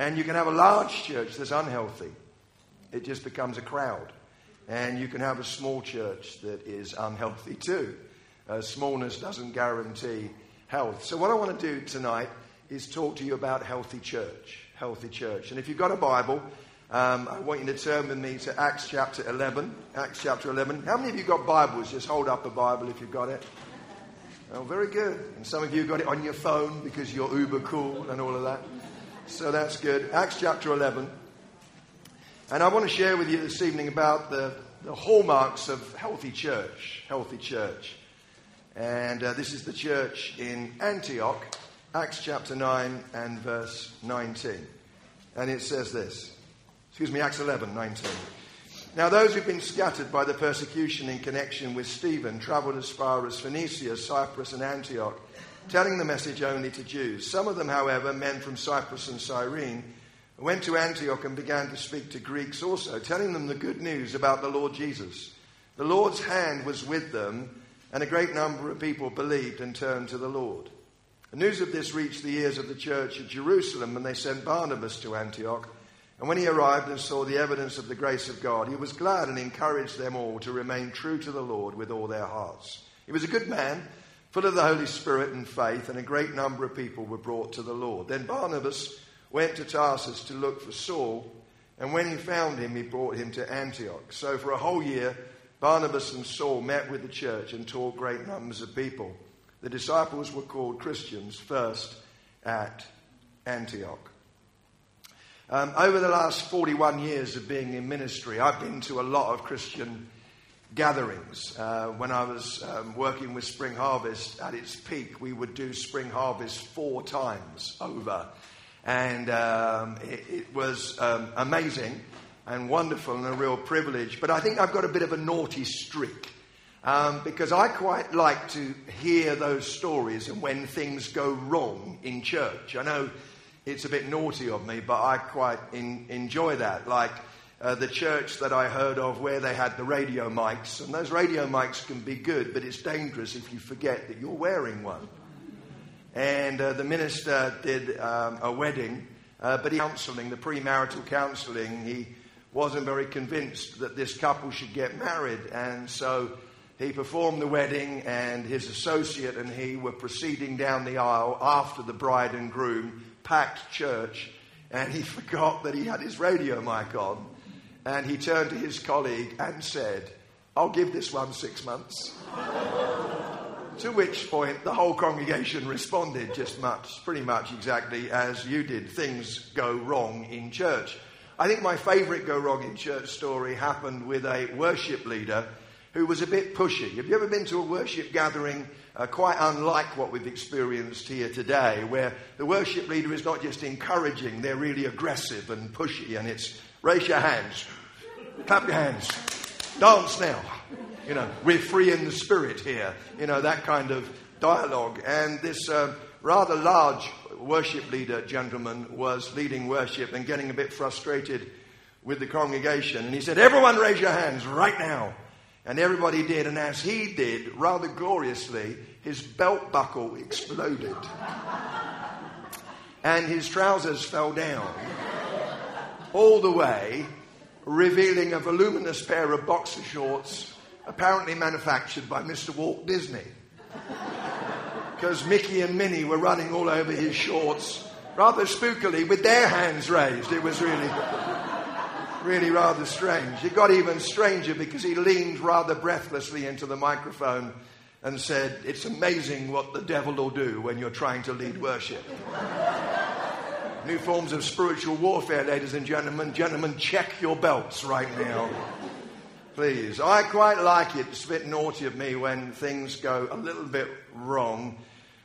And you can have a large church that's unhealthy, it just becomes a crowd. And you can have a small church that is unhealthy too. Uh, smallness doesn't guarantee health. So, what I want to do tonight is talk to you about healthy church. Healthy church. And if you've got a Bible, um, I want you to turn with me to Acts chapter 11. Acts chapter 11. How many of you got Bibles? Just hold up a Bible if you've got it. Oh, very good. And some of you got it on your phone because you're uber cool and all of that. So that's good. Acts chapter 11. And I want to share with you this evening about the, the hallmarks of healthy church. Healthy church. And uh, this is the church in Antioch, Acts chapter 9 and verse 19. And it says this. Excuse me, Acts 11, 19. Now, those who've been scattered by the persecution in connection with Stephen traveled as far as Phoenicia, Cyprus, and Antioch, telling the message only to Jews. Some of them, however, men from Cyprus and Cyrene, went to Antioch and began to speak to Greeks also, telling them the good news about the Lord Jesus. The Lord's hand was with them, and a great number of people believed and turned to the Lord. The news of this reached the ears of the church at Jerusalem, and they sent Barnabas to Antioch. And when he arrived and saw the evidence of the grace of God, he was glad and encouraged them all to remain true to the Lord with all their hearts. He was a good man, full of the Holy Spirit and faith, and a great number of people were brought to the Lord. Then Barnabas went to Tarsus to look for Saul, and when he found him, he brought him to Antioch. So for a whole year, Barnabas and Saul met with the church and taught great numbers of people. The disciples were called Christians first at Antioch. Um, over the last 41 years of being in ministry, I've been to a lot of Christian gatherings. Uh, when I was um, working with Spring Harvest at its peak, we would do Spring Harvest four times over. And um, it, it, was um, amazing and wonderful and a real privilege. But I think I've got a bit of a naughty streak. Um, because I quite like to hear those stories and when things go wrong in church. I know it's a bit naughty of me, but I quite in, enjoy that. Like uh, the church that I heard of where they had the radio mics, and those radio mics can be good, but it's dangerous if you forget that you're wearing one. And uh, the minister did um, a wedding, uh, but he counseling, the premarital counseling, he wasn't very convinced that this couple should get married, and so he performed the wedding, and his associate and he were proceeding down the aisle after the bride and groom packed church and he forgot that he had his radio mic on. And he turned to his colleague and said, I'll give this one six months. to which point the whole congregation responded just much, pretty much exactly as you did. Things go wrong in church. I think my favourite go wrong in church story happened with a worship leader who was a bit pushy. Have you ever been to a worship gathering uh, quite unlike what we've experienced here today, where the worship leader is not just encouraging, they're really aggressive and pushy, and it's raise your hands, clap your hands, dance now. You know, we're free in the spirit here. You know, that kind of dialogue. And this uh, rather large worship leader gentleman was leading worship and getting a bit frustrated with the congregation. And he said, Everyone raise your hands right now. And everybody did, and as he did, rather gloriously, his belt buckle exploded. and his trousers fell down all the way, revealing a voluminous pair of boxer shorts, apparently manufactured by Mr. Walt Disney. Because Mickey and Minnie were running all over his shorts, rather spookily, with their hands raised. It was really really rather strange. It got even stranger because he leaned rather breathlessly into the microphone and said, It's amazing what the devil will do when you're trying to lead worship. New forms of spiritual warfare, ladies and gentlemen. Gentlemen, check your belts right now. Please. I quite like it. It's a bit naughty of me when things go a little bit wrong.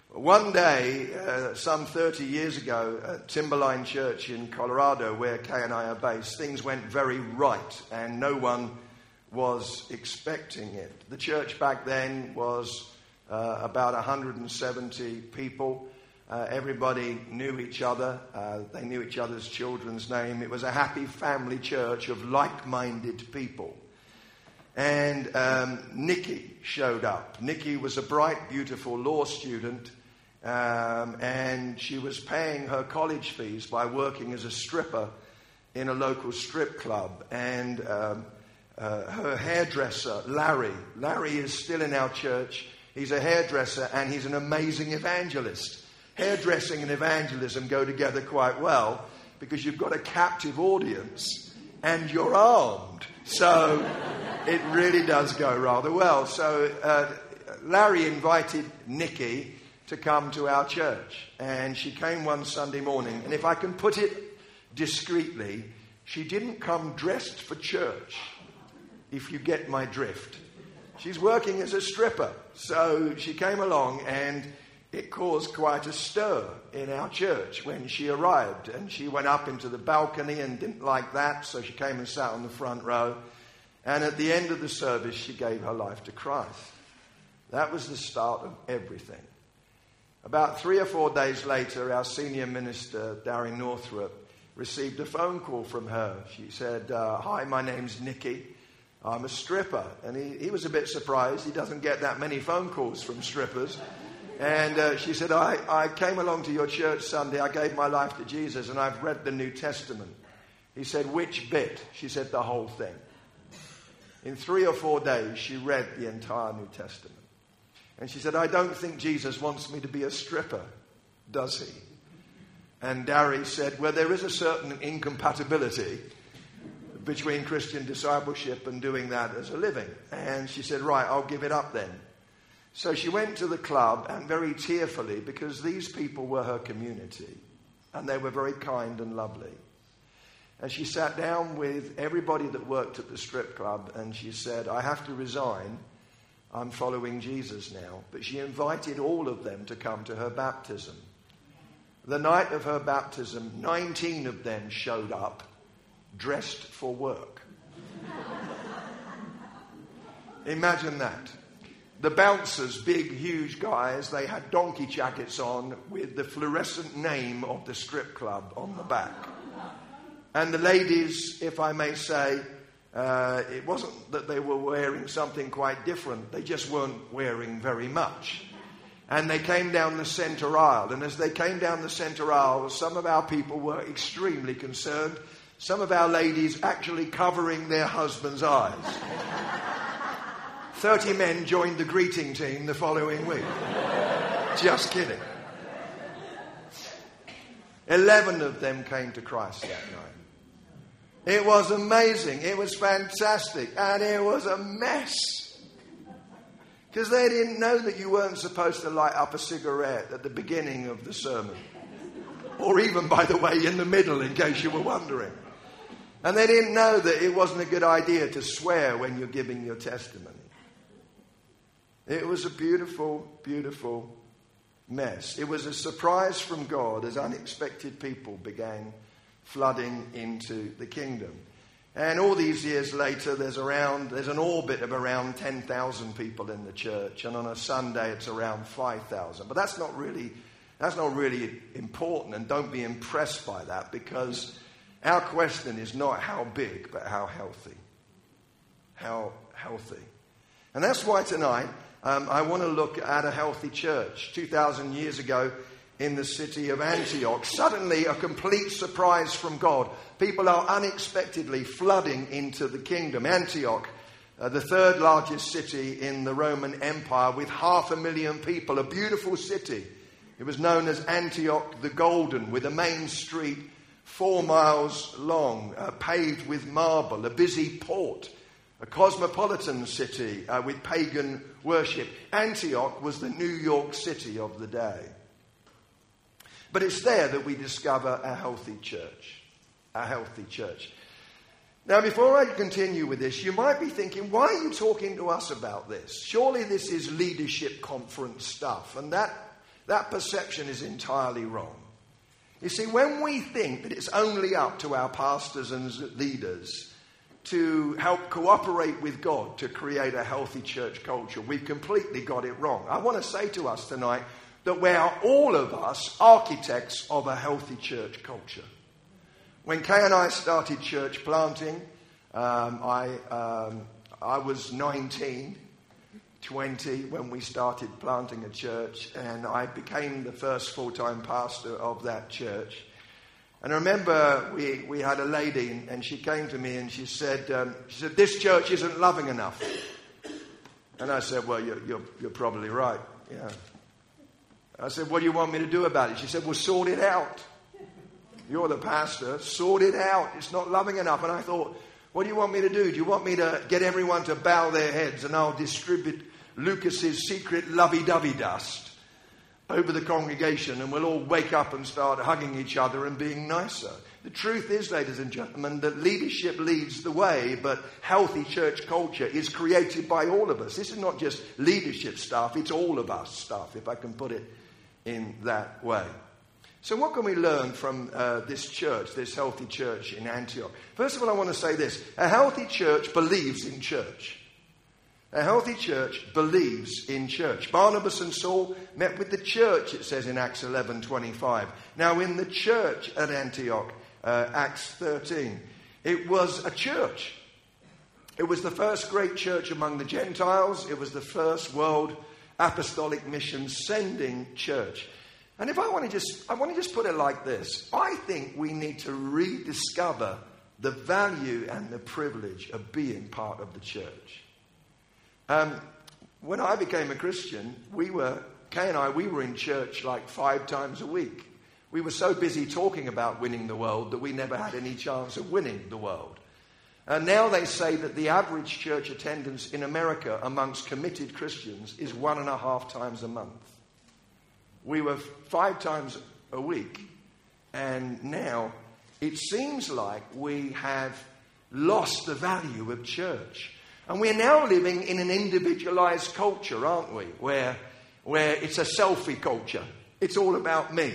One day, uh, some 30 years ago, at Timberline Church in Colorado, where Kay and I are based, things went very right, and no one was expecting it. The church back then was uh, about 170 people. Uh, everybody knew each other. Uh, they knew each other's children's name. It was a happy family church of like minded people. And um, Nikki showed up. Nikki was a bright, beautiful law student Um, and she was paying her college fees by working as a stripper in a local strip club. And um, uh, her hairdresser, Larry, Larry is still in our church. He's a hairdresser and he's an amazing evangelist. Hairdressing and evangelism go together quite well because you've got a captive audience and you're armed. So it really does go rather well. So uh, Larry invited Nikki to come to our church, and she came one Sunday morning. And if I can put it discreetly, she didn't come dressed for church, if you get my drift. She's working as a stripper. So she came along and it caused quite a stir in our church when she arrived. And she went up into the balcony and didn't like that, so she came and sat on the front row. And at the end of the service, she gave her life to Christ. That was the start of everything. About three or four days later, our senior minister, Dary Northrop, received a phone call from her. She said, uh, Hi, my name's Nikki. I'm a stripper. And he, he was a bit surprised. He doesn't get that many phone calls from strippers. And uh, she said, I, I came along to your church Sunday. I gave my life to Jesus and I've read the New Testament. He said, Which bit? She said, The whole thing. In three or four days, she read the entire New Testament. And she said, I don't think Jesus wants me to be a stripper, does he? And Dary said, Well, there is a certain incompatibility between Christian discipleship and doing that as a living. And she said, Right, I'll give it up then. So she went to the club and very tearfully, because these people were her community and they were very kind and lovely. And she sat down with everybody that worked at the strip club and she said, I have to resign. I'm following Jesus now. But she invited all of them to come to her baptism. The night of her baptism, 19 of them showed up dressed for work. Imagine that. The bouncers, big, huge guys, they had donkey jackets on with the fluorescent name of the strip club on the back. And the ladies, if I may say, uh, it wasn't that they were wearing something quite different, they just weren't wearing very much. And they came down the centre aisle. And as they came down the centre aisle, some of our people were extremely concerned. Some of our ladies actually covering their husbands' eyes. 30 men joined the greeting team the following week. Just kidding. 11 of them came to Christ that night. It was amazing. It was fantastic. And it was a mess. Because they didn't know that you weren't supposed to light up a cigarette at the beginning of the sermon. Or even, by the way, in the middle, in case you were wondering. And they didn't know that it wasn't a good idea to swear when you're giving your testimony. It was a beautiful, beautiful mess. It was a surprise from God as unexpected people began flooding into the kingdom. And all these years later, there's around there's an orbit of around 10,000 people in the church, and on a Sunday it's around 5,000. But that's not really that's not really important, and don't be impressed by that because our question is not how big, but how healthy. How healthy. And that's why tonight um, I want to look at a healthy church. 2,000 years ago in the city of Antioch, suddenly a complete surprise from God. People are unexpectedly flooding into the kingdom. Antioch, uh, the third largest city in the Roman Empire, with half a million people, a beautiful city. It was known as Antioch the Golden, with a main street four miles long, uh, paved with marble, a busy port a cosmopolitan city uh, with pagan worship. Antioch was the New York City of the day. But it's there that we discover a healthy church. A healthy church. Now, before I continue with this, you might be thinking, why are you talking to us about this? Surely this is leadership conference stuff. And that, that perception is entirely wrong. You see, when we think that it's only up to our pastors and leaders to help cooperate with God to create a healthy church culture. We've completely got it wrong. I want to say to us tonight that we are all of us architects of a healthy church culture. When Kay and I started church planting, um, I, um, I was 19. 20 when we started planting a church, and I became the first full time pastor of that church. And I remember we, we had a lady, and she came to me and she said, um, she said, This church isn't loving enough. And I said, Well, you're, you're, you're probably right. Yeah. I said, What do you want me to do about it? She said, Well, sort it out. You're the pastor. Sort it out. It's not loving enough. And I thought, What do you want me to do? Do you want me to get everyone to bow their heads and I'll distribute Lucas's secret lovey dovey dust over the congregation and we'll all wake up and start hugging each other and being nicer? The truth is, ladies and gentlemen, that leadership leads the way, but healthy church culture is created by all of us. This is not just leadership stuff, it's all of us stuff, if I can put it in that way. So, what can we learn from uh, this church, this healthy church in Antioch? First of all, I want to say this a healthy church believes in church. A healthy church believes in church. Barnabas and Saul met with the church, it says in Acts 11 25. Now, in the church at Antioch, uh, Acts 13, it was a church. It was the first great church among the Gentiles, it was the first world apostolic mission sending church. And if I want to just, I want to just put it like this I think we need to rediscover the value and the privilege of being part of the church. Um, when I became a Christian, we were, Kay and I, we were in church like five times a week. We were so busy talking about winning the world that we never had any chance of winning the world. And now they say that the average church attendance in America amongst committed Christians is one and a half times a month. We were five times a week, and now it seems like we have lost the value of church. And we're now living in an individualized culture, aren't we? Where, where it's a selfie culture. It's all about me.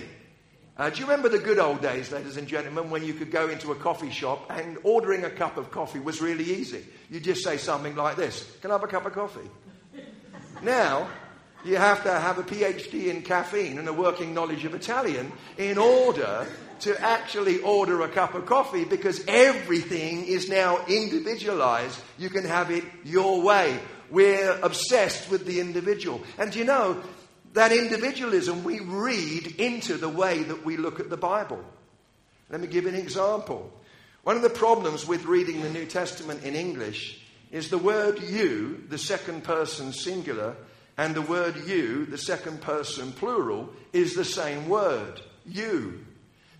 Uh, do you remember the good old days, ladies and gentlemen, when you could go into a coffee shop and ordering a cup of coffee was really easy? You just say something like this Can I have a cup of coffee? now, you have to have a PhD in caffeine and a working knowledge of Italian in order to actually order a cup of coffee because everything is now individualized. You can have it your way. We're obsessed with the individual. And you know, that individualism we read into the way that we look at the Bible. Let me give an example. One of the problems with reading the New Testament in English is the word you, the second person singular, and the word you, the second person plural, is the same word. You.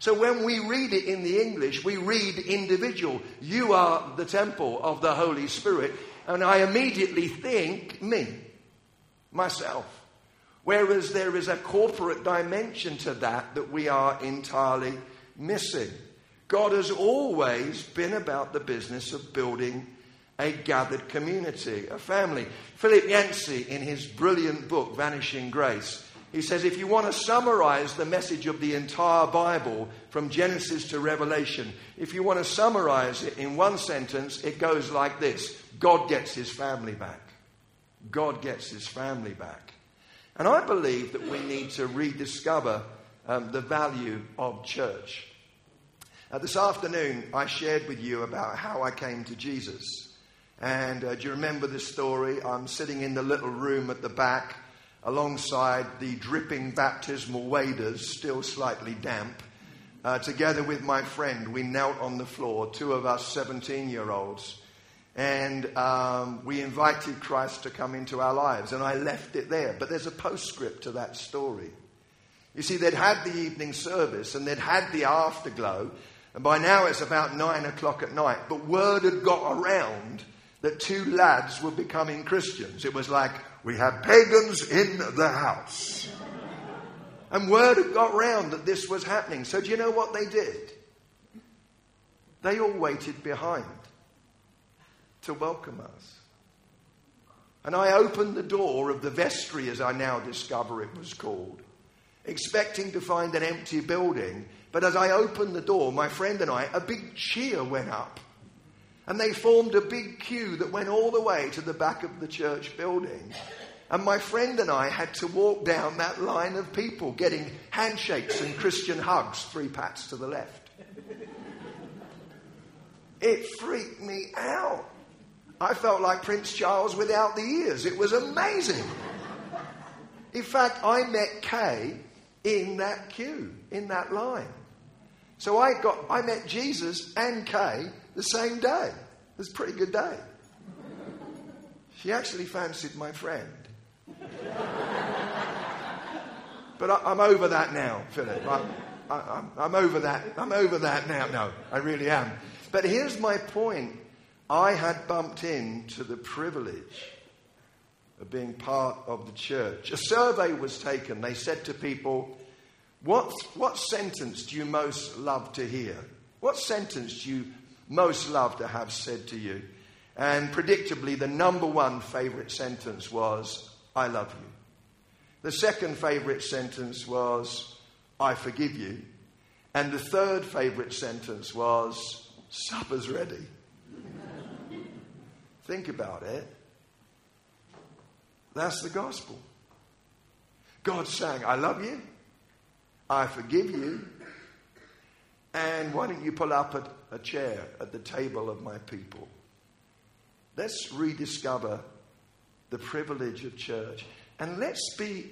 So when we read it in the English, we read individual. You are the temple of the Holy Spirit. And I immediately think me, myself. Whereas there is a corporate dimension to that that we are entirely missing. God has always been about the business of building a gathered community, a family. Philip Yancey, in his brilliant book, Vanishing Grace, he says if you want to summarize the message of the entire Bible from Genesis to Revelation, if you want to summarize it in one sentence, it goes like this God gets his family back. God gets his family back. And I believe that we need to rediscover um, the value of church. Uh, this afternoon, I shared with you about how I came to Jesus. And uh, do you remember this story? I'm sitting in the little room at the back alongside the dripping baptismal waders, still slightly damp. Uh, together with my friend, we knelt on the floor, two of us 17 year olds, and um, we invited Christ to come into our lives, and I left it there. But there's a postscript to that story. You see, they'd had the evening service and they'd had the afterglow, and by now it's about nine o'clock at night. But word had got around that two lads were becoming Christians. It was like, we have pagans in the house. And word had got round that this was happening. So do you know what they did? They all waited behind to welcome us. And I opened the door of the vestry, as I now discover it was called, expecting to find an empty building. But as I opened the door, my friend and I, a big cheer went up. And they formed a big queue that went all the way to the back of the church building. And my friend and I had to walk down that line of people getting handshakes and Christian hugs, three pats to the left. It freaked me out. I felt like Prince Charles without the ears. It was amazing. In fact, I met Kay in that queue, in that line. So I got I met Jesus and Kay the same day. It was a pretty good day. She actually fancied my friend. But I, am over that now, Philip. I, am over that. I'm over that now. No, I really am. But here's my point. I had bumped into the privilege of being part of the church. A survey was taken. They said to people, what, what sentence do you most love to hear? What sentence do you most love to have said to you? And predictably, the number one favorite sentence was, I love you. The second favorite sentence was, I forgive you. And the third favorite sentence was, supper's ready. Think about it. That's the gospel. God's saying, I love you. I forgive you. And why don't you pull up a, a chair at the table of my people? Let's rediscover the privilege of church. And let's be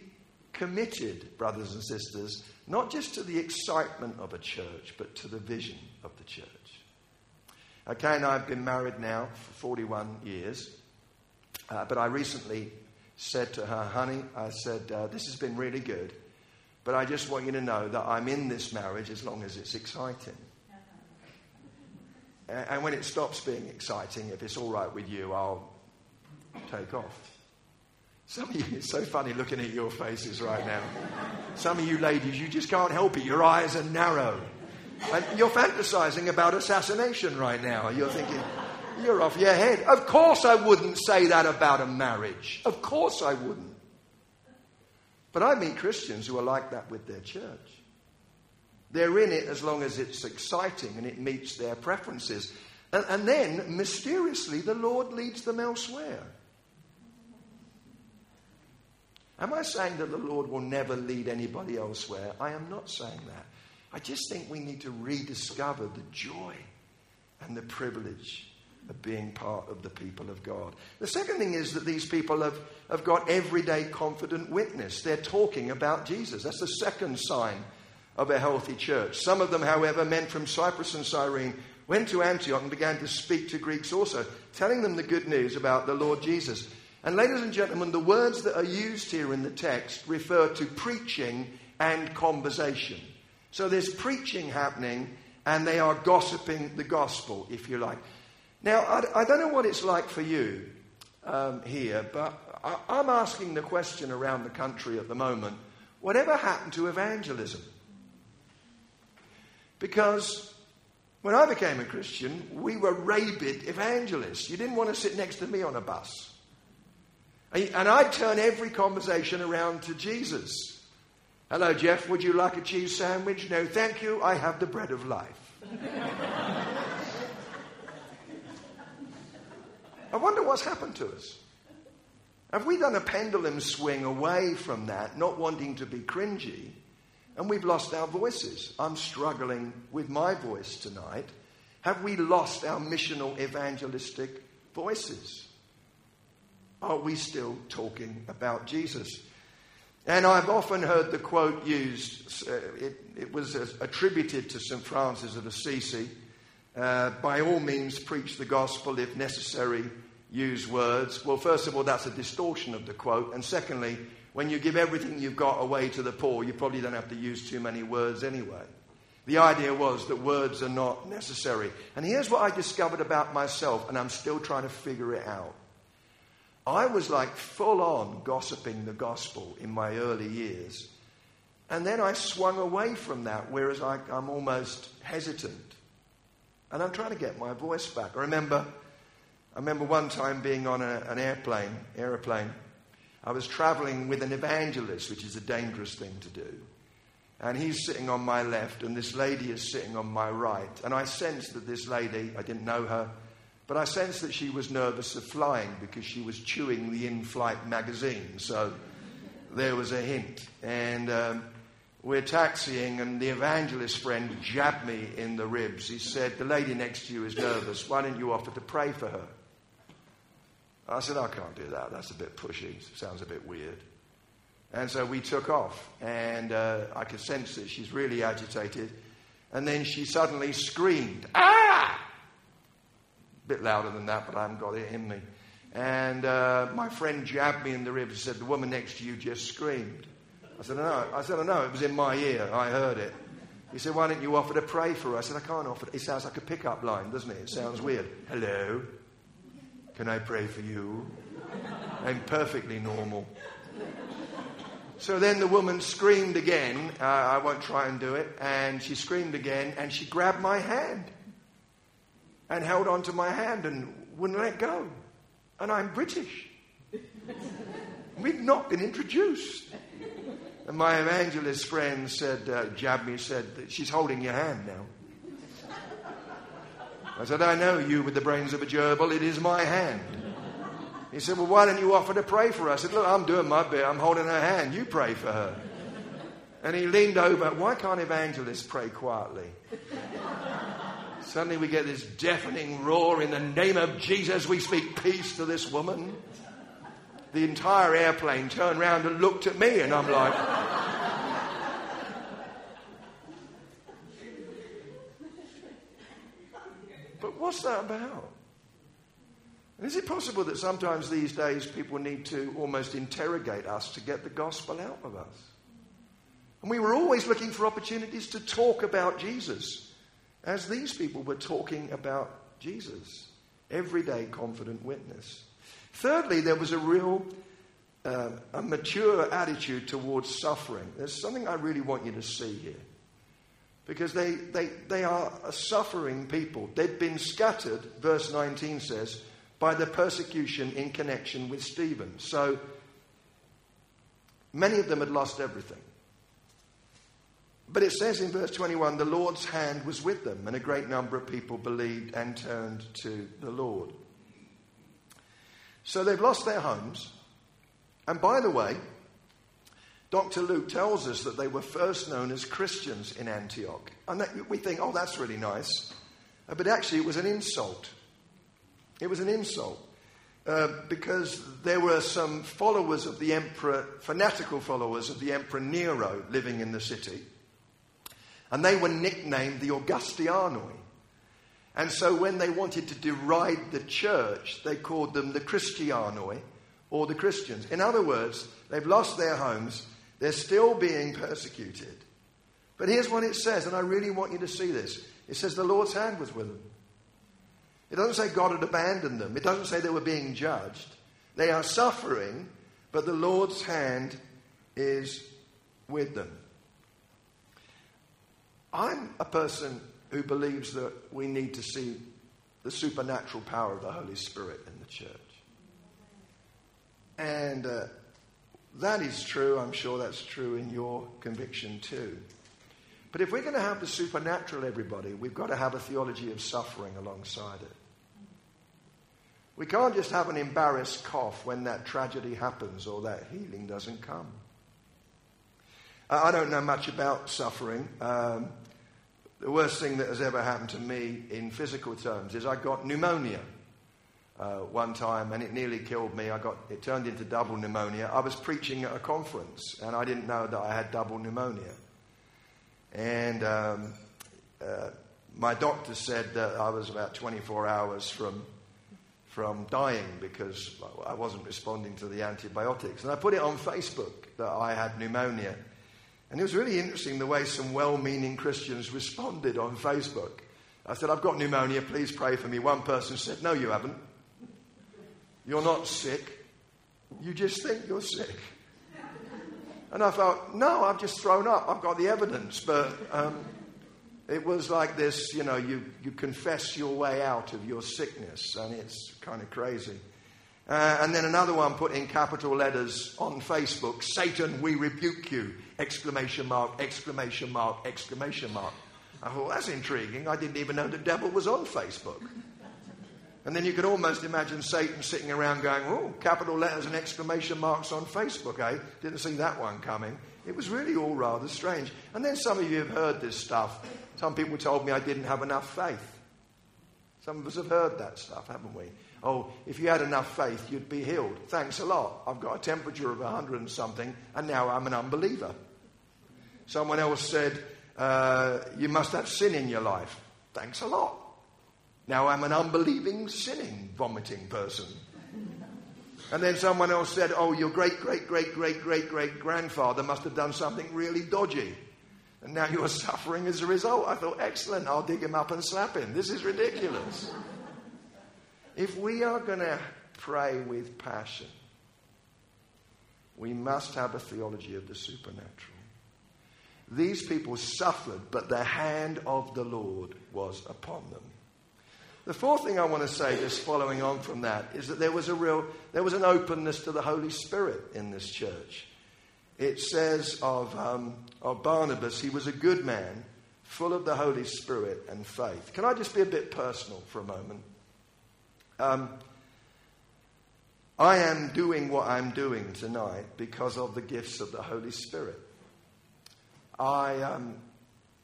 committed, brothers and sisters, not just to the excitement of a church, but to the vision of the church. Okay, and I've been married now for 41 years, uh, but I recently said to her, honey, I said, uh, this has been really good, but I just want you to know that I'm in this marriage as long as it's exciting. And when it stops being exciting, if it's all right with you, I'll take off. Some of you, it's so funny looking at your faces right now. Some of you ladies, you just can't help it. Your eyes are narrow. And you're fantasizing about assassination right now. You're thinking, you're off your head. Of course, I wouldn't say that about a marriage. Of course, I wouldn't. But I meet Christians who are like that with their church. They're in it as long as it's exciting and it meets their preferences. And, and then, mysteriously, the Lord leads them elsewhere. Am I saying that the Lord will never lead anybody elsewhere? I am not saying that. I just think we need to rediscover the joy and the privilege of being part of the people of God. The second thing is that these people have, have got everyday confident witness. They're talking about Jesus. That's the second sign of a healthy church. Some of them, however, men from Cyprus and Cyrene, went to Antioch and began to speak to Greeks also, telling them the good news about the Lord Jesus. And, ladies and gentlemen, the words that are used here in the text refer to preaching and conversation. So there's preaching happening, and they are gossiping the gospel, if you like. Now, I, I don't know what it's like for you um, here, but I, I'm asking the question around the country at the moment whatever happened to evangelism? Because when I became a Christian, we were rabid evangelists. You didn't want to sit next to me on a bus. And I'd turn every conversation around to Jesus. Hello, Jeff, would you like a cheese sandwich? No, thank you. I have the bread of life. I wonder what's happened to us. Have we done a pendulum swing away from that, not wanting to be cringy, and we've lost our voices? I'm struggling with my voice tonight. Have we lost our missional evangelistic voices? Are we still talking about Jesus? And I've often heard the quote used, uh, it, it, was attributed to St. Francis of Assisi uh, by all means, preach the gospel if necessary, use words. Well, first of all, that's a distortion of the quote. And secondly, when you give everything you've got away to the poor, you probably don't have to use too many words anyway. The idea was that words are not necessary. And here's what I discovered about myself, and I'm still trying to figure it out. I was like full on gossiping the gospel in my early years. And then I swung away from that, whereas I, am almost hesitant. And I'm trying to get my voice back. I remember, I remember one time being on a, an airplane, aeroplane. I was traveling with an evangelist, which is a dangerous thing to do. And he's sitting on my left, and this lady is sitting on my right. And I sensed that this lady, I didn't know her, but I sensed that she was nervous of flying because she was chewing the in flight magazine. So there was a hint. And um, we're taxiing, and the evangelist friend jabbed me in the ribs. He said, The lady next to you is nervous. Why don't you offer to pray for her? I said, I can't do that. That's a bit pushy. Sounds a bit weird. And so we took off, and uh, I could sense that she's really agitated. And then she suddenly screamed, Ah! A bit louder than that, but I haven't got it in me. And uh, my friend jabbed me in the ribs and said, The woman next to you just screamed. I said, No. I said, No, it was in my ear. I heard it. He said, Why don't you offer to pray for her? I said, I can't offer. It sounds like a pickup line, doesn't it? It sounds weird. Hello? Can I pray for you? I'm perfectly normal. So then the woman screamed again. Uh, I won't try and do it. And she screamed again and she grabbed my hand and held onto my hand and wouldn't let go. And I'm British. We've not been introduced. And my evangelist friend said, uh, jabbed me, said, She's holding your hand now. I said, I know you with the brains of a gerbil. It is my hand. He said, Well, why don't you offer to pray for her? I said, Look, I'm doing my bit. I'm holding her hand. You pray for her. And he leaned over. Why can't evangelists pray quietly? Suddenly we get this deafening roar in the name of Jesus. We speak peace to this woman. The entire airplane turned around and looked at me, and I'm like, But what's that about? And is it possible that sometimes these days people need to almost interrogate us to get the gospel out of us? And we were always looking for opportunities to talk about Jesus, as these people were talking about Jesus. Everyday confident witness. Thirdly, there was a real uh, a mature attitude towards suffering. There's something I really want you to see here. Because they, they, they are a suffering people. They've been scattered, verse 19 says, by the persecution in connection with Stephen. So many of them had lost everything. But it says in verse 21 the Lord's hand was with them, and a great number of people believed and turned to the Lord. So they've lost their homes. And by the way, Dr. Luke tells us that they were first known as Christians in Antioch. And that, we think, oh, that's really nice. But actually, it was an insult. It was an insult. Uh, because there were some followers of the emperor, fanatical followers of the emperor Nero living in the city. And they were nicknamed the Augustianoi. And so when they wanted to deride the church, they called them the Christianoi or the Christians. In other words, they've lost their homes, they're still being persecuted. But here's what it says, and I really want you to see this it says the Lord's hand was with them. It doesn't say God had abandoned them. It doesn't say they were being judged. They are suffering, but the Lord's hand is with them. I'm a person who believes that we need to see the supernatural power of the Holy Spirit in the church. And uh, that is true. I'm sure that's true in your conviction too. But if we're going to have the supernatural, everybody, we've got to have a theology of suffering alongside it. We can't just have an embarrassed cough when that tragedy happens or that healing doesn't come. I don't know much about suffering. Um, the worst thing that has ever happened to me in physical terms is I got pneumonia uh, one time and it nearly killed me. I got, it turned into double pneumonia. I was preaching at a conference and I didn't know that I had double pneumonia. And um, uh, my doctor said that I was about 24 hours from from dying because I wasn't responding to the antibiotics. And I put it on Facebook that I had pneumonia. And it was really interesting the way some well meaning Christians responded on Facebook. I said, I've got pneumonia, please pray for me. One person said, No, you haven't. You're not sick. You just think you're sick. And I thought, No, I've just thrown up. I've got the evidence. But um, it was like this, you know, you, you confess your way out of your sickness, and it's kind of crazy. Uh, and then another one put in capital letters on Facebook Satan, we rebuke you! Exclamation mark, exclamation mark, exclamation mark. I thought, that's intriguing. I didn't even know the devil was on Facebook. And then you could almost imagine Satan sitting around going, oh, capital letters and exclamation marks on Facebook, eh? Didn't see that one coming. It was really all rather strange. And then some of you have heard this stuff. Some people told me I didn't have enough faith. Some of us have heard that stuff, haven't we? Oh, if you had enough faith, you'd be healed. Thanks a lot. I've got a temperature of 100 and something, and now I'm an unbeliever. Someone else said, uh, You must have sin in your life. Thanks a lot. Now I'm an unbelieving, sinning, vomiting person. And then someone else said, Oh, your great, great, great, great, great, great grandfather must have done something really dodgy. And now you're suffering as a result. I thought, Excellent, I'll dig him up and slap him. This is ridiculous. If we are going to pray with passion, we must have a theology of the supernatural. These people suffered, but the hand of the Lord was upon them. The fourth thing I want to say, just following on from that, is that there was a real, there was an openness to the Holy Spirit in this church. It says of, um, of Barnabas, he was a good man, full of the Holy Spirit and faith. Can I just be a bit personal for a moment? Um, I am doing what I'm doing tonight because of the gifts of the Holy Spirit. I, um,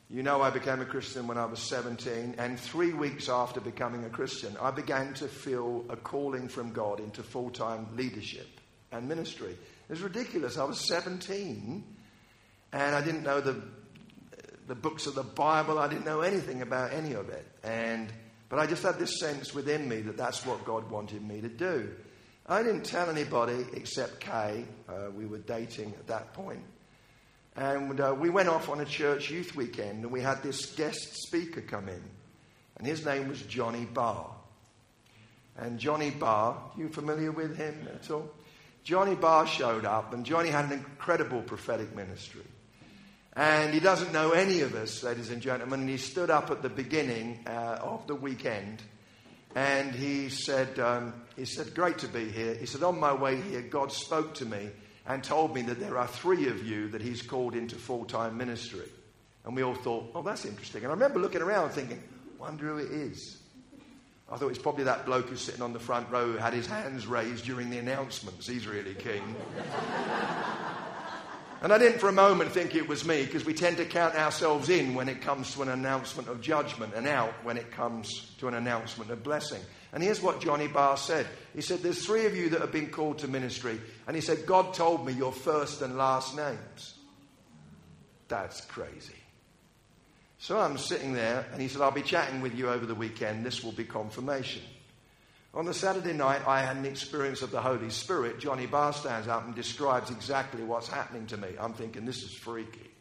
you know, I became a Christian when I was 17, and three weeks after becoming a Christian, I began to feel a calling from God into full time leadership and ministry. It was ridiculous. I was 17, and I didn't know the, the books of the Bible, I didn't know anything about any of it. And, but I just had this sense within me that that's what God wanted me to do. I didn't tell anybody except Kay. Uh, we were dating at that point. And uh, we went off on a church youth weekend, and we had this guest speaker come in. And his name was Johnny Barr. And Johnny Barr, you familiar with him at all? Johnny Barr showed up, and Johnny had an incredible prophetic ministry. And he doesn't know any of us, ladies and gentlemen. And he stood up at the beginning uh, of the weekend, and he said, um, "He said, great to be here." He said, "On my way here, God spoke to me." and told me that there are three of you that he's called into full time ministry. And we all thought, oh, that's interesting. And I remember looking around thinking, wonder who it is. I thought it's probably that bloke who's sitting on the front row who had his hands raised during the announcements. He's really keen. And I didn't for a moment think it was me because we tend to count ourselves in when it comes to an announcement of judgment and out when it comes to an announcement of blessing. And here's what Johnny Barr said. He said, There's three of you that have been called to ministry. And he said, God told me your first and last names. That's crazy. So I'm sitting there, and he said, I'll be chatting with you over the weekend. This will be confirmation. On the Saturday night, I had an experience of the Holy Spirit. Johnny Barr stands up and describes exactly what's happening to me. I'm thinking, this is freaky.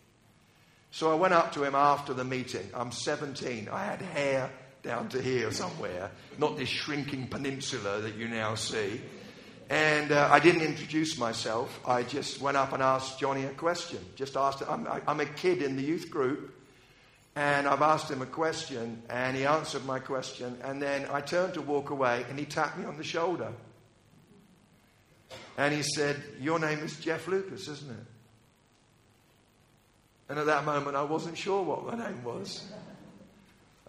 So I went up to him after the meeting. I'm 17. I had hair down to here somewhere, not this shrinking peninsula that you now see. And uh, I didn't introduce myself. I just went up and asked Johnny a question. Just asked, I'm, I'm a kid in the youth group, and I've asked him a question, and he answered my question. And then I turned to walk away, and he tapped me on the shoulder. And he said, Your name is Jeff Lucas, isn't it? And at that moment, I wasn't sure what my name was.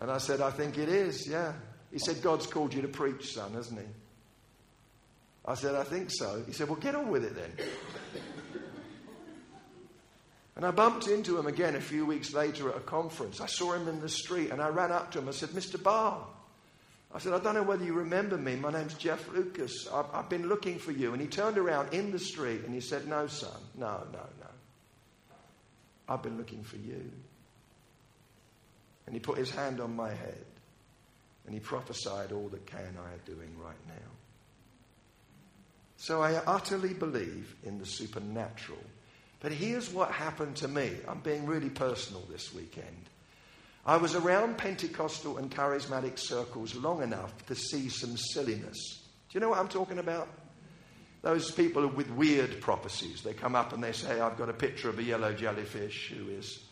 And I said, I think it is, yeah. He said, God's called you to preach, son, hasn't he? I said, I think so. He said, Well, get on with it then. And I bumped into him again a few weeks later at a conference. I saw him in the street and I ran up to him. I said, Mr. Barr. I said, I don't know whether you remember me. My name's Jeff Lucas. I've, I've been looking for you. And he turned around in the street and he said, No, son. No, no, no. I've been looking for you. And he put his hand on my head and he prophesied all that Kay and I are doing right now. So I utterly believe in the supernatural. But here's what happened to me. I'm being really personal this weekend. I was around Pentecostal and charismatic circles long enough to see some silliness. Do you know what I'm talking about? Those people with weird prophecies. They come up and they say, I've got a picture of a yellow jellyfish who is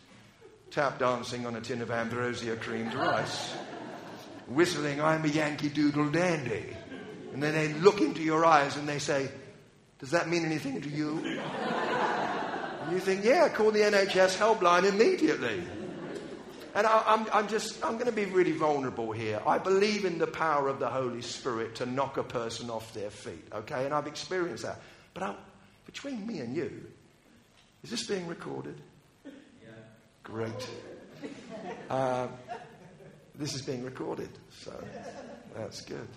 tap dancing on a tin of ambrosia creamed rice, whistling, I'm a Yankee Doodle Dandy. And then they look into your eyes and they say, Does that mean anything to you? You think, Yeah, call the NHS helpline immediately. And I, am I'm just, I'm going to be really vulnerable here. I believe in the power of the Holy Spirit to knock a person off their feet, okay? And I've experienced that. But I, between me and you, is this being recorded? Yeah. Great. Uh, This is being recorded, so that's good.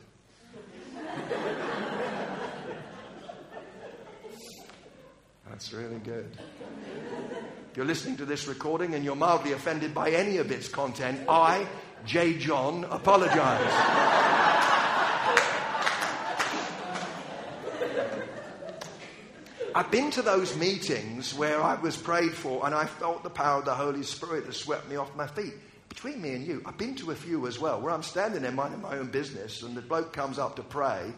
That's really good. If you're listening to this recording and you're mildly offended by any of its content, I, J. John, apologize. I've been to those meetings where I was prayed for and I felt the power of the Holy Spirit that swept me off my feet. Between me and you, I've been to a few as well where I'm standing there minding my own business and the bloke comes up to pray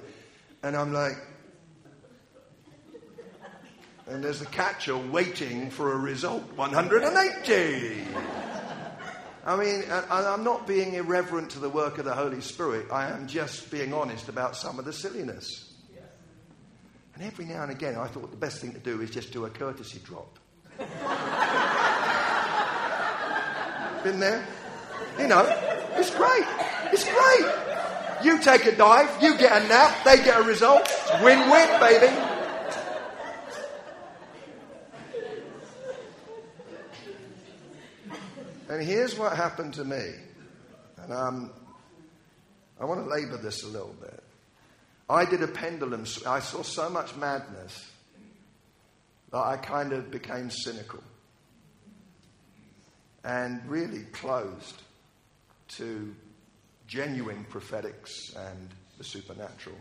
and I'm like, and there's the catcher waiting for a result 180. I mean, I'm not being irreverent to the work of the Holy Spirit. I am just being honest about some of the silliness. And every now and again, I thought the best thing to do is just do a courtesy drop. Been there? You know, it's great. It's great. You take a dive, you get a nap, they get a result. Win win, baby. And here's what happened to me. And um, I want to labor this a little bit. I did a pendulum. I saw so much madness that I kind of became cynical and really closed to genuine prophetics and the supernatural.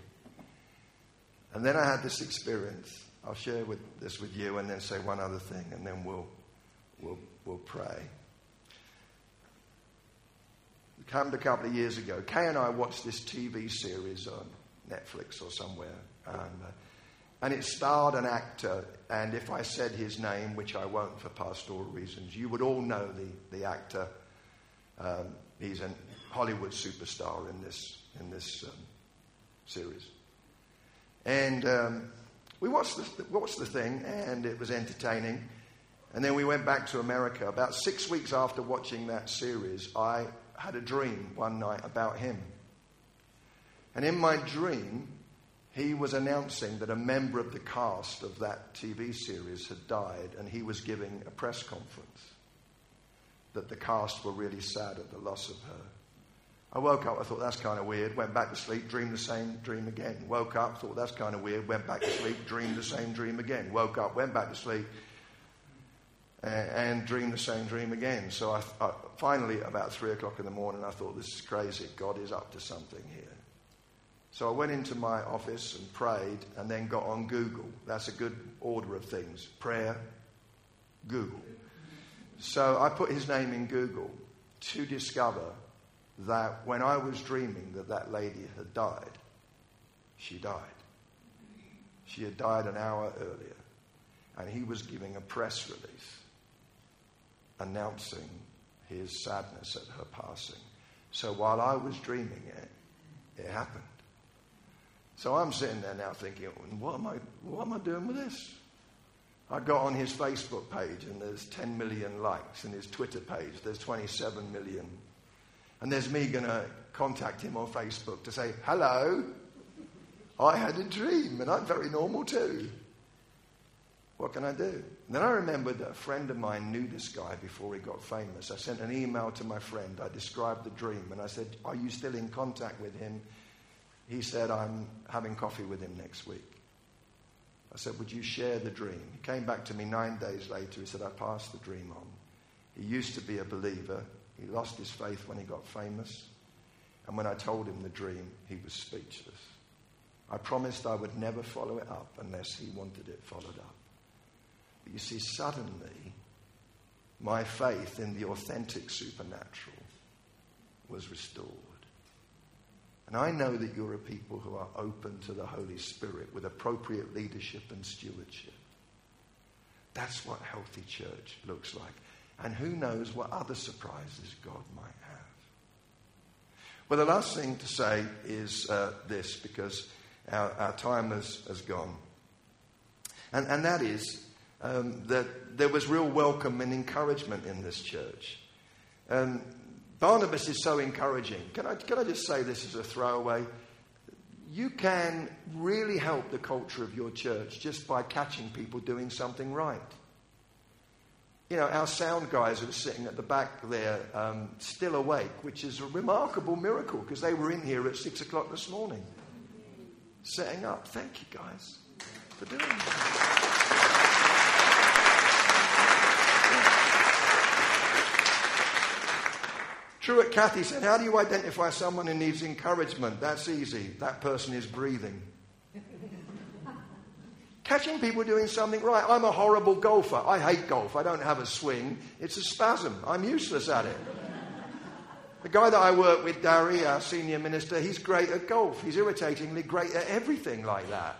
And then I had this experience. I'll share with this with you and then say one other thing and then we'll, we'll, we'll pray. Happened a couple of years ago. Kay and I watched this TV series on Netflix or somewhere. And, uh, and it starred an actor, and if I said his name, which I won't for pastoral reasons, you would all know the, the actor. Um, he's a Hollywood superstar in this, in this um, series. And um, we watched the, watched the thing, and it was entertaining. And then we went back to America. About six weeks after watching that series, I had a dream one night about him. And in my dream, he was announcing that a member of the cast of that TV series had died, and he was giving a press conference. That the cast were really sad at the loss of her. I woke up, I thought that's kind of weird, went back to sleep, dreamed the same dream again. Woke up, thought that's kind of weird, went back to sleep, dreamed the same dream again. Woke up, went back to sleep, and, dreamed the same dream again. So I, I, finally, about three o'clock in the morning, I thought, this is crazy. God is up to something here. So I went into my office and prayed and then got on Google. That's a good order of things prayer, Google. So I put his name in Google to discover that when I was dreaming that that lady had died, she died. She had died an hour earlier. And he was giving a press release announcing his sadness at her passing. So while I was dreaming it, it happened. So I'm sitting there now thinking, what am I, what am I doing with this? I got on his Facebook page and there's 10 million likes, and his Twitter page there's 27 million. And there's me going to contact him on Facebook to say, hello, I had a dream and I'm very normal too. What can I do? And then I remembered that a friend of mine knew this guy before he got famous. I sent an email to my friend. I described the dream and I said, Are you still in contact with him? He said, I'm having coffee with him next week. I said, Would you share the dream? He came back to me nine days later. He said, I passed the dream on. He used to be a believer. He lost his faith when he got famous. And when I told him the dream, he was speechless. I promised I would never follow it up unless he wanted it followed up. You see, suddenly, my faith in the authentic supernatural was restored. And I know that you're a people who are open to the Holy Spirit with appropriate leadership and stewardship. That's what healthy church looks like. And who knows what other surprises God might have. Well, the last thing to say is uh, this, because our, our time has, has gone. And, and that is um, that there was real welcome and encouragement in this church. Um, Barnabas is so encouraging. Can I, can I just say this as a throwaway? You can really help the culture of your church just by catching people doing something right. you know, our sound guys are sitting at the back there, um, still awake, which is a remarkable miracle because they were in here at six o'clock this morning, setting up. Thank you, guys, for doing that. Truett Cathy said, How do you identify someone who needs encouragement? That's easy. That person is breathing. Catching people doing something right. I'm a horrible golfer. I hate golf. I don't have a swing. It's a spasm. I'm useless at it. The guy that I work with, Dary, our senior minister, he's great at golf. He's irritatingly great at everything like that.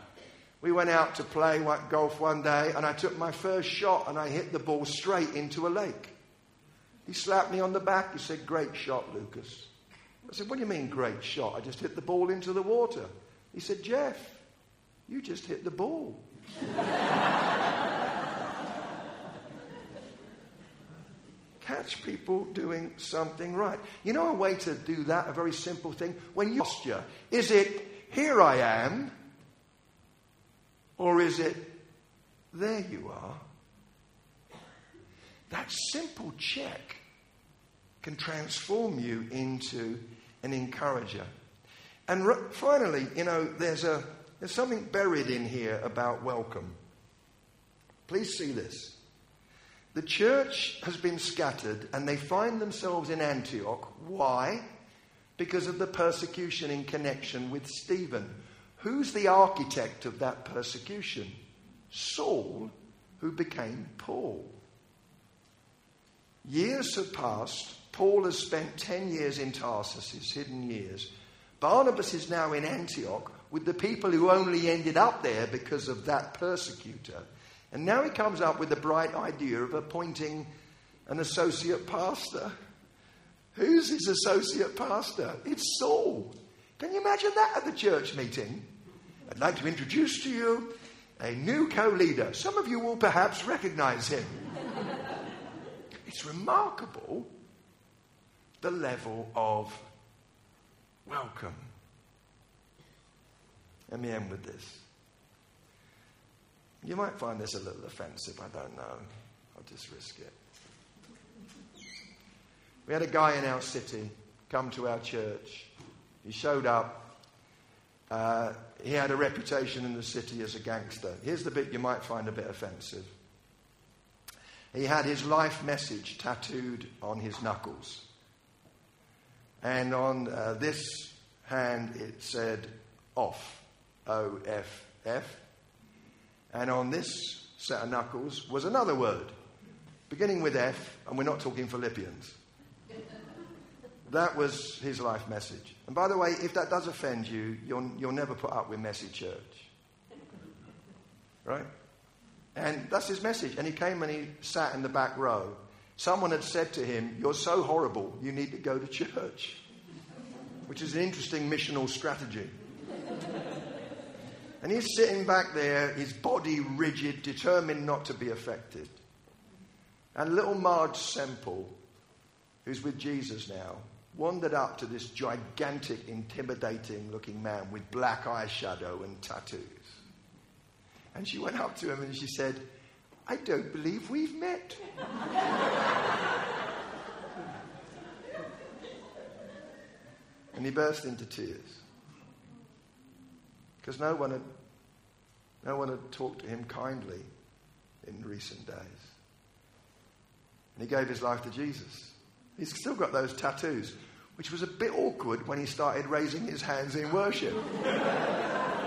We went out to play golf one day, and I took my first shot and I hit the ball straight into a lake. He slapped me on the back. He said, Great shot, Lucas. I said, What do you mean, great shot? I just hit the ball into the water. He said, Jeff, you just hit the ball. Catch people doing something right. You know a way to do that, a very simple thing? When you posture, is it here I am, or is it there you are? That simple check can transform you into an encourager. And finally, you know, there's, a, there's something buried in here about welcome. Please see this. The church has been scattered and they find themselves in Antioch. Why? Because of the persecution in connection with Stephen. Who's the architect of that persecution? Saul, who became Paul. Years have passed. Paul has spent 10 years in Tarsus, his hidden years. Barnabas is now in Antioch with the people who only ended up there because of that persecutor. And now he comes up with the bright idea of appointing an associate pastor. Who's his associate pastor? It's Saul. Can you imagine that at the church meeting? I'd like to introduce to you a new co leader. Some of you will perhaps recognize him. It's remarkable the level of welcome. Let me end with this. You might find this a little offensive, I don't know. I'll just risk it. We had a guy in our city come to our church. He showed up. Uh, he had a reputation in the city as a gangster. Here's the bit you might find a bit offensive. He had his life message tattooed on his knuckles. And on uh, this hand it said off, O F F. And on this set of knuckles was another word, beginning with F, and we're not talking Philippians. That was his life message. And by the way, if that does offend you, you'll, you'll never put up with messy church. Right? And that's his message. And he came and he sat in the back row. Someone had said to him, You're so horrible, you need to go to church, which is an interesting missional strategy. and he's sitting back there, his body rigid, determined not to be affected. And little Marge Semple, who's with Jesus now, wandered up to this gigantic, intimidating looking man with black eyeshadow and tattoos. And she went up to him and she said, I don't believe we've met. and he burst into tears. Because no one had no one had talked to him kindly in recent days. And he gave his life to Jesus. He's still got those tattoos, which was a bit awkward when he started raising his hands in worship.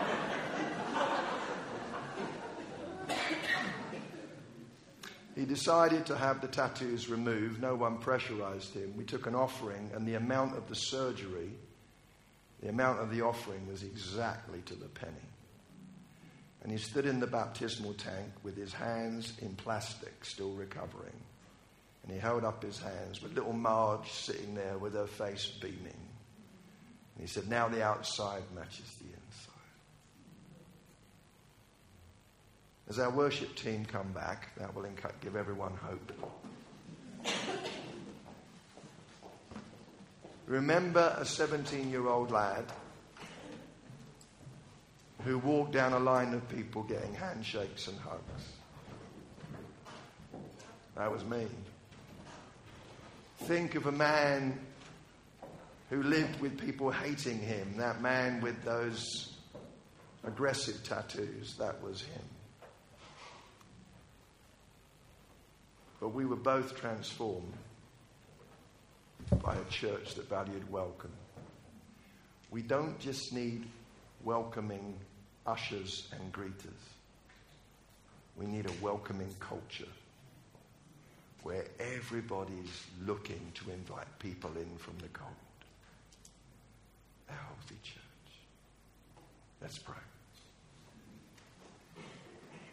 He decided to have the tattoos removed. No one pressurized him. We took an offering, and the amount of the surgery, the amount of the offering was exactly to the penny. And he stood in the baptismal tank with his hands in plastic, still recovering. And he held up his hands with little Marge sitting there with her face beaming. And he said, Now the outside matches the As our worship team come back, that will give everyone hope. Remember a 17 year old lad who walked down a line of people getting handshakes and hugs. That was me. Think of a man who lived with people hating him, that man with those aggressive tattoos. That was him. But we were both transformed by a church that valued welcome. We don't just need welcoming ushers and greeters. We need a welcoming culture where everybody's looking to invite people in from the cold. A healthy church. Let's pray.